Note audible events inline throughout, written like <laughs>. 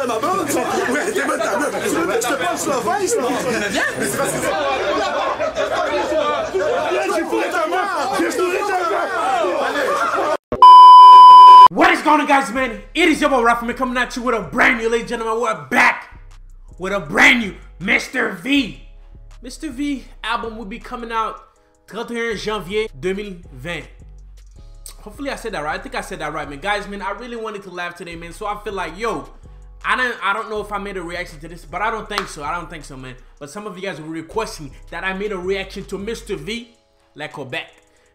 fourrer ma bonne, ça? <laughs> Ouais, t'es bonne ta meuf. Tu veux que je te passe la face, là? Mais c'est parce que ça. Viens, j'ai fourré ta meuf! J'ai fourré ta meuf! What is going on, guys, man? It is your boy Rafa coming at you with a brand new, ladies and gentlemen. We're back with a brand new Mr. V. Mr. V album will be coming out 31 janvier 2020. Hopefully I said that right. I think I said that right, man. Guys, man, I really wanted to laugh today, man. So I feel like, yo, I don't I don't know if I made a reaction to this, but I don't think so. I don't think so, man. But some of you guys were requesting that I made a reaction to Mr. V. Go back.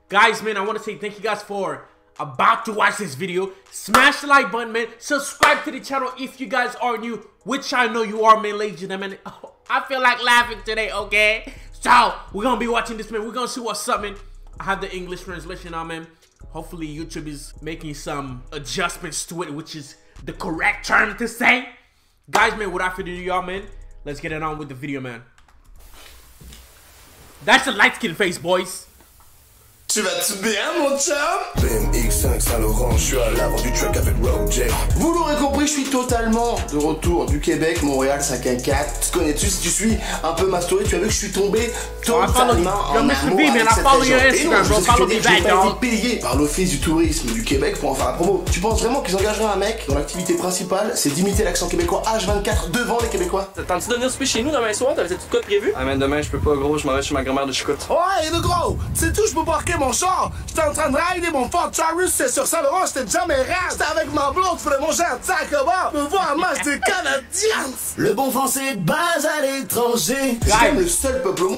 Guys, man, I want to say thank you guys for about to watch this video. Smash the like button, man. Subscribe to the channel if you guys are new, which I know you are, man, ladies and gentlemen. <laughs> I feel like laughing today, okay? So, we're going to be watching this, man. We're going to see what's up, man. I have the English translation on, man. Hopefully, YouTube is making some adjustments to it, which is the correct term to say. Guys, man, without further ado, y'all, man, let's get it on with the video, man. That's a light skin face, boys. Tu vas-tu bien, mon chum? BMX5 Saint-Laurent, je suis à l'avant du truck avec Road J. Vous l'aurez compris, je suis totalement de retour du Québec, Montréal 514. Tu connais-tu, si tu suis un peu ma story, tu as vu que je suis tombé totalement en amour avec I cette région. Et non, je que j'ai pas été payé par l'Office du tourisme du Québec pour en faire la promo. Tu penses vraiment qu'ils engageraient un mec dont l'activité principale, c'est d'imiter l'accent québécois H24 devant les Québécois T'attends-tu de venir souper chez nous demain soir? T'avais-tu de quoi de prévu? Ah, mais demain, je peux pas, gros, je m'en vais chez ma grand-mère de Chicoute. Ouais, le gros, tu sais tout, je peux parquer mon char. J'étais en train de rider mon Ford Taurus, c'est sur Saint-Laurent, j'étais déjà mes. J'étais avec ma blonde, je voulais manger un taco-bar. Me voir un match des Canadiens. Le bon français de base à l'étranger. C'est Guys. le seul peuple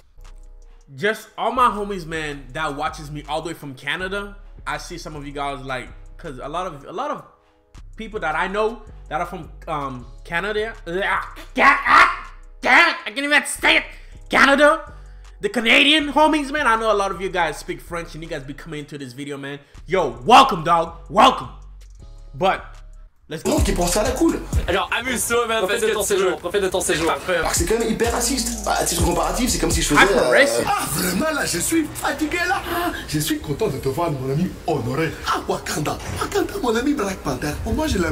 just all my homies, man, that watches me all the way from Canada. I see some of you guys like, cause a lot of a lot of people that I know that are from um Canada. Ah, ga- ah, I can't even say it. Canada. The Canadian homies, man. I know a lot of you guys speak French and you guys be coming into this video, man. Yo, welcome, dog. Welcome. But let's go. monde qui ça à la cool. Alors, amuse toi, man. Profite de ton séjour. Profite de ton séjour. Alors que c'est quand même hyper raciste. Bah, à titre comparatif, c'est comme si je faisais. Hyper racist. Ah, vraiment, là, je suis fatigué, là. Ah, Je suis content de te voir, mon ami honoré. Ah, Wakanda. Wakanda, mon ami Black Panther. Oh, moi, je <laughs> le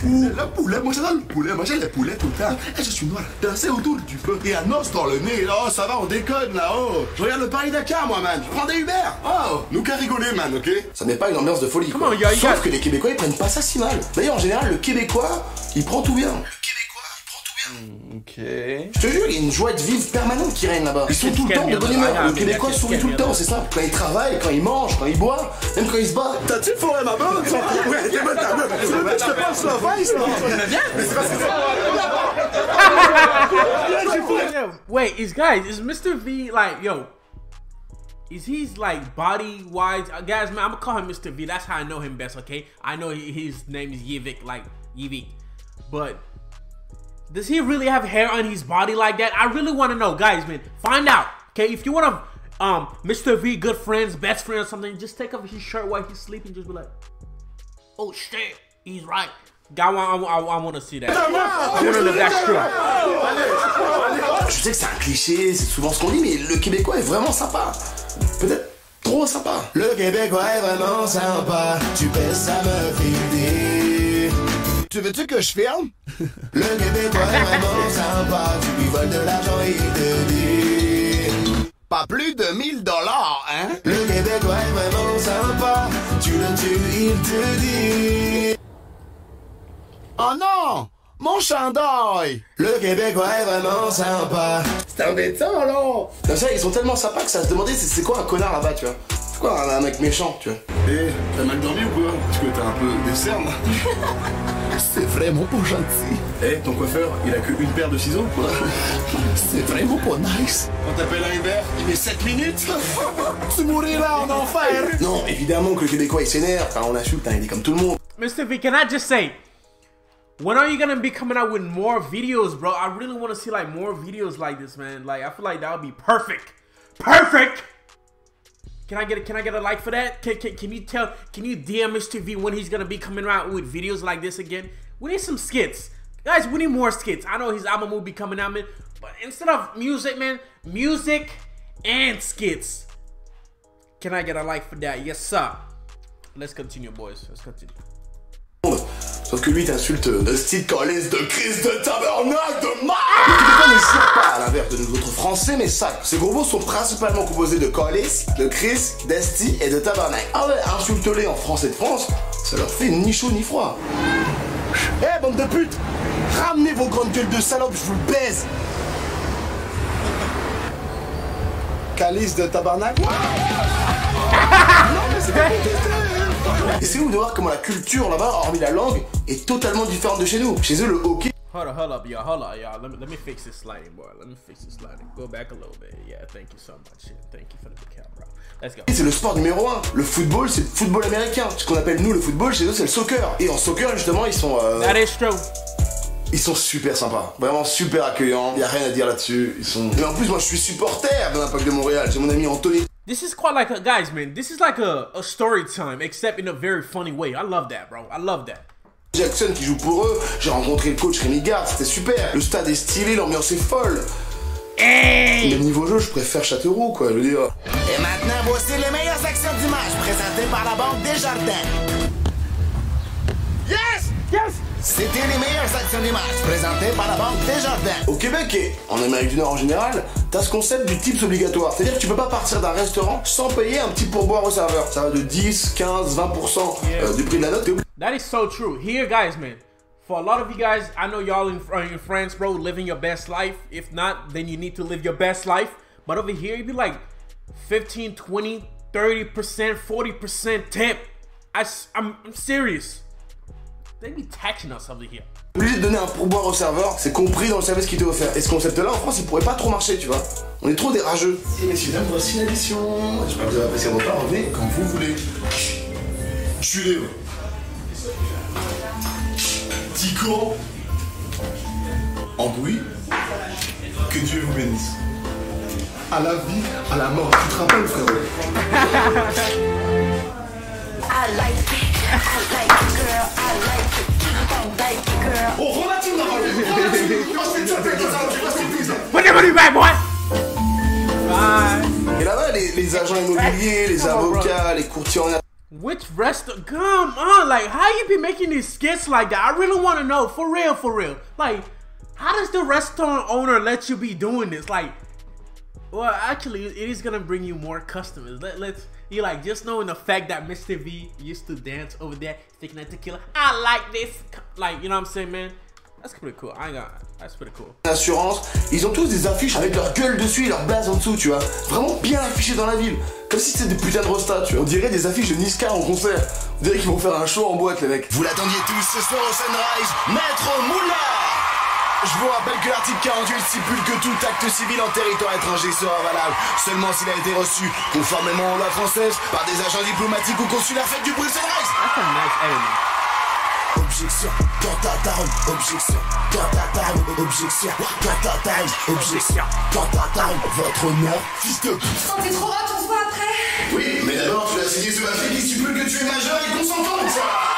pou- le poulet. Moi, j'adore le poulet. Manger les poulets tout le temps. Et je suis noir. Danser autour du feu. Et un os dans le nez. Oh, ça va, on déconne, là-haut. Je regarde le Paris-Dakar, moi, man. Je prends des Uber. Oh, nous qu'à rigoler, man, ok? Ça met pas une ambiance de folie. Comment, quoi. y a- y a- Sauf que les Québécois ils prennent pas ça si mal. D'ailleurs en général le Québécois il prend tout bien. Ok. Je te jure il y a une joie de vivre permanente qui règne là-bas. Ils sont tout le temps de bonne humeur. Le Québécois sourit tout le temps, c'est simple. Quand il travaille, quand il mange, quand il boit, même quand il se bat. T'as-tu fourré ma bonne, ça? Ouais, t'es bonne ta meuf. Tu veux que je te passe la face, là? Mais c'est parce que ça. Viens, j'ai fourré Yo, wait, is guys, is Mr. V like, yo, is he's like body wise? Uh, guys, man, I'm gonna call him Mr. V. That's how I know him best, okay? I know he, his name is Yevik, like Yevik, but does he really have hair on his body like that? I really want to know, guys, man. Find out, okay? If you want to, um, Mr. V, good friends, best friend, or something, just take off his shirt while he's sleeping. Just be like, oh shit, he's right. Guy, I, I, I want to see that. I want to know that true. Je sais que c'est un cliché, c'est souvent ce qu'on dit, mais le Québécois est vraiment sympa. Peut-être trop sympa. Le Québécois est vraiment sympa. Tu pèses ça me fait idée. Tu veux-tu que je filme? Le Québécois est vraiment sympa. Tu lui voles de l'argent et il te dit. Pas plus de 1000 dollars, hein? Le Québécois est vraiment sympa. Tu le tues, il te dit. Oh non! Mon chandail! Le Québécois est vraiment sympa. C'est embêtant, là! Comme ça, ils sont tellement sympas que ça se demandait c'est c'est quoi un connard là-bas, tu vois? C'est quoi un, mec méchant, tu vois? Eh, t'as mal dormi ou quoi? Parce que t'as un peu des cernes. <laughs> C'est vraiment pas gentil. Eh, ton coiffeur, il a que une paire de ciseaux? C'est vraiment pas nice. On t'appelle un hiver, il met 7 minutes? <laughs> tu mourras en enfer! Non, évidemment que le Québécois il s'énerve. Enfin, on l'insulte, hein, il est comme tout le monde. Mr. V, can I just say, when are you gonna be coming out with more videos, bro? I really want to see like more videos like this, man. Like I feel like that would be perfect, perfect. Can I get a, can I get a like for that? Can, can, can you tell? Can you DM Mr. V when he's gonna be coming out with videos like this again? We need some skits, guys. We need more skits. I know his album will be coming out, man. But instead of music, man, music and skits. Can I get a like for that? Yes, sir. Let's continue, boys. Let's continue. Sauf que lui t'insulte de style calice, de Christ, de tabernacle, de mal ne sert pas à l'inverse de nous autres français, mais ça. Ces gros mots sont principalement composés de calice, de Christ, d'esti et de tabernacle. Ah ouais, insulte-les en français de France, ça leur fait ni chaud ni froid. Eh bande de putes Ramenez vos grandes gueules de salopes, je vous le baise Calice de tabernacle <laughs> Et c'est ouf de voir comment la culture là-bas, hormis la langue, est totalement différente de chez nous. Chez eux, le hockey, Hold up, hold up, y'all. Hold up, y'all. Let me let me fix this sliding, boy. Let me fix this sliding. Go back a little bit. Yeah, thank you so much. Yeah, thank you for the big camera. Let's go. c'est le sport numéro un. Le football, c'est le football américain. Ce qu'on appelle nous le football, chez eux, c'est le soccer. Et en soccer, justement, ils sont, euh, That is true. ils sont super sympas. Vraiment super accueillants. Y a rien à dire là-dessus. Ils sont. Et en plus, moi, je suis supporter de l'Impact de Montréal. J'ai mon ami Anthony This is quite like a guys, man. This is like a, a story time, except in a very funny way. I love that, bro. I love that. Jackson qui joue pour eux. J'ai rencontré le coach Rémi Gard, c'était super. Le stade est stylé, l'ambiance est folle. Hey! Mais niveau jeu, je préfère Châteauroux, quoi. Je veux dire. Et maintenant, voici les meilleures actions du match présentées par la Banque Desjardins. Yes! Yes! C'était les meilleures actions du match présentées par la Banque Desjardins. Au Québec et en Amérique du Nord en général, t'as ce concept du tips obligatoire. C'est-à-dire que tu peux pas partir d'un restaurant sans payer un petit pourboire au serveur. Ça va de 10, 15, 20% euh, du prix de la note. That is so true. Here, guys, man. For a lot of you guys, I know y'all in, uh, in France, bro, living your best life. If not, then you need to live your best life. But over here, you'd be like 15, 20, 30%, 40% tip. I, am I'm serious. They be taxing us over here. obligé de donner un pourboire au serveur, c'est compris dans le service qui t'est offert. Et ce concept-là, en France, il pourrait pas trop marcher, tu vois. On est trop des rageux. Et messieurs, dames, voici l'addition. J'espère que vous avez apprécié votre repas. Revenez quand vous voulez. Libre. Tico. Andouille. Que Dieu vous bénisse. À la vie, à la mort. Tu te rappelles, frérot? <laughs> I like it, I like it, girl, I like it, I like it, girl. Relative, la relative. Put your back, boy! Et là-bas, les, les agents immobiliers, les avocats, les courtiers en Which restaurant? Come on, like how you be making these skits like that? I really want to know, for real, for real. Like, how does the restaurant owner let you be doing this? Like, well, actually, it is gonna bring you more customers. Let, let's you like just knowing the fact that Mr. V used to dance over there, taking that tequila. I like this, like you know what I'm saying, man? That's pretty cool. I ain't got. That's pretty cool. assurance, ils ont tous des affiches avec leur gueule dessus et leur blase en dessous, tu vois. Vraiment bien affichées dans la ville. Comme si c'était des putains de rostas, tu vois. On dirait des affiches de Niska en concert. On dirait qu'ils vont faire un show en boîte, les mecs. Vous l'attendiez tous ce soir au Sunrise, Maître Moula Je vous rappelle que l'article 48 stipule que tout acte civil en territoire étranger sera valable seulement s'il a été reçu, conformément aux lois françaises, par des agents diplomatiques ou consulaires faits du bruit Sunrise That's a nice editing. Objection, dans ta taille, objection, dans ta taille, objection, dans ta taille, objection, dans ta taille, votre honneur, fils de pute. T'es trop hot, on se voit après. Oui, mais d'abord, tu as signé ce papier qui stipule que tu es majeur et consentante, ça.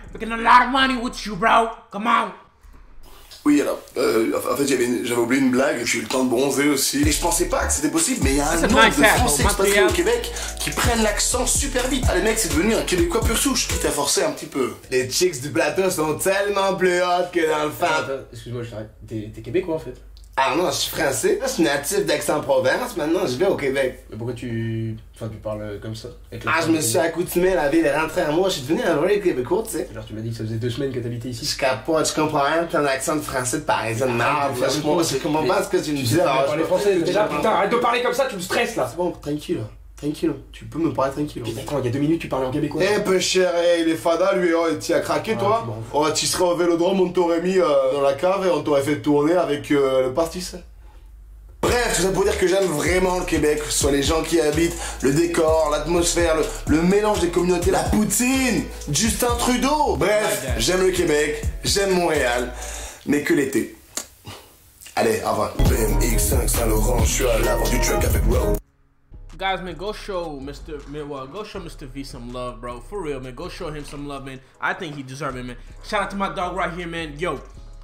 Making a lot of money with you, bro. Come on. Oui, alors, euh, en fait, j'avais oublié une blague, j'ai eu le temps de bronzer aussi. Et je pensais pas que c'était possible, mais il y a un nombre de hat, Français expatriés au Québec qui prennent l'accent super vite. Ah, les mecs, c'est devenu un Québécois pur souche, qui t'a forcé un petit peu. Les chicks du plateau sont tellement plus hautes que dans le. Attends, excuse-moi, je t'arrête. T'es québécois en fait. Ah non, je suis français, je suis natif d'Aix-en-Provence, maintenant je vais au Québec. Mais pourquoi tu. Enfin, tu parles euh, comme ça? Ah, je me suis accoutumé, la ville est rentrée à moi, je suis devenu un vrai Québécois, tu sais. Alors, tu m'as dit que ça faisait deux semaines que t'habitais ici. Je capote, je comprends rien, t'as un accent de français de parisien de merde. Ah, je comprends- pas ce que tu me dis. je déjà, putain, arrête de parler comme ça, tu me stresses là. C'est bon, tranquille, tranquille, tu peux me parler tranquille. Putain, quand il y a deux minutes, tu parlais en québécois. Eh peu cher, eh, il est fada lui, oh, tu as craqué Ah, toi Oh, tu serais au vélodrome, on t'aurait mis euh, dans la cave et on t'aurait fait tourner avec euh, le pastis. Bref, tout ça pour dire que j'aime vraiment le Québec, que ce soit les gens qui y habitent, le décor, l'atmosphère, le, le mélange des communautés, la poutine, Justin Trudeau. Bref, j'aime le Québec, j'aime Montréal, mais que l'été. Allez, au revoir. BMX5 Saint-Laurent, je suis à l'avant du truck avec. Guys, man, go show Mr. Man, well, go show Mr. V some love, bro. For real, man. Go show him some love, man. I think he deserves it, man. Shout out to my dog right here, man. Yo,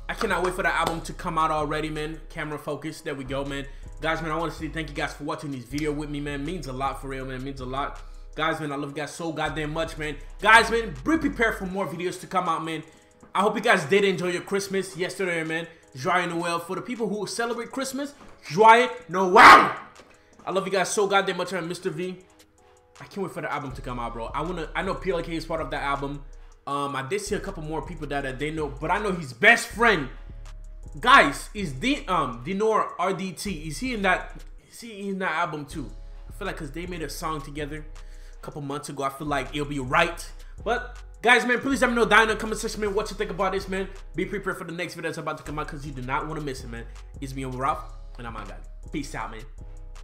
I cannot wait for the album to come out already, man. Camera focus. There we go, man. Guys, man, I want to say thank you guys for watching this video with me, man. Means a lot for real, man. Means a lot. Guys, man, I love you guys so goddamn much, man. Guys, man, be prepared for more videos to come out, man. I hope you guys did enjoy your Christmas yesterday, man. Joyeux Noel. For the people who celebrate Christmas, Joyeux Noel. I love you guys so goddamn much, man. Mr. V. I can't wait for the album to come out, bro. I wanna. I know PLK is part of that album. Um, I did see a couple more people that they know, but I know his best friend, guys, is the um Denor RDT. Is he in that? Is he in that album too? I feel like cause they made a song together a couple months ago. I feel like it'll be right. But guys, man, please let me know down in the comment section, man, what you think about this, man. Be prepared for the next video that's about to come out, cause you do not want to miss it, man. It's me, Ralph, and I'm out, guys. Peace out, man.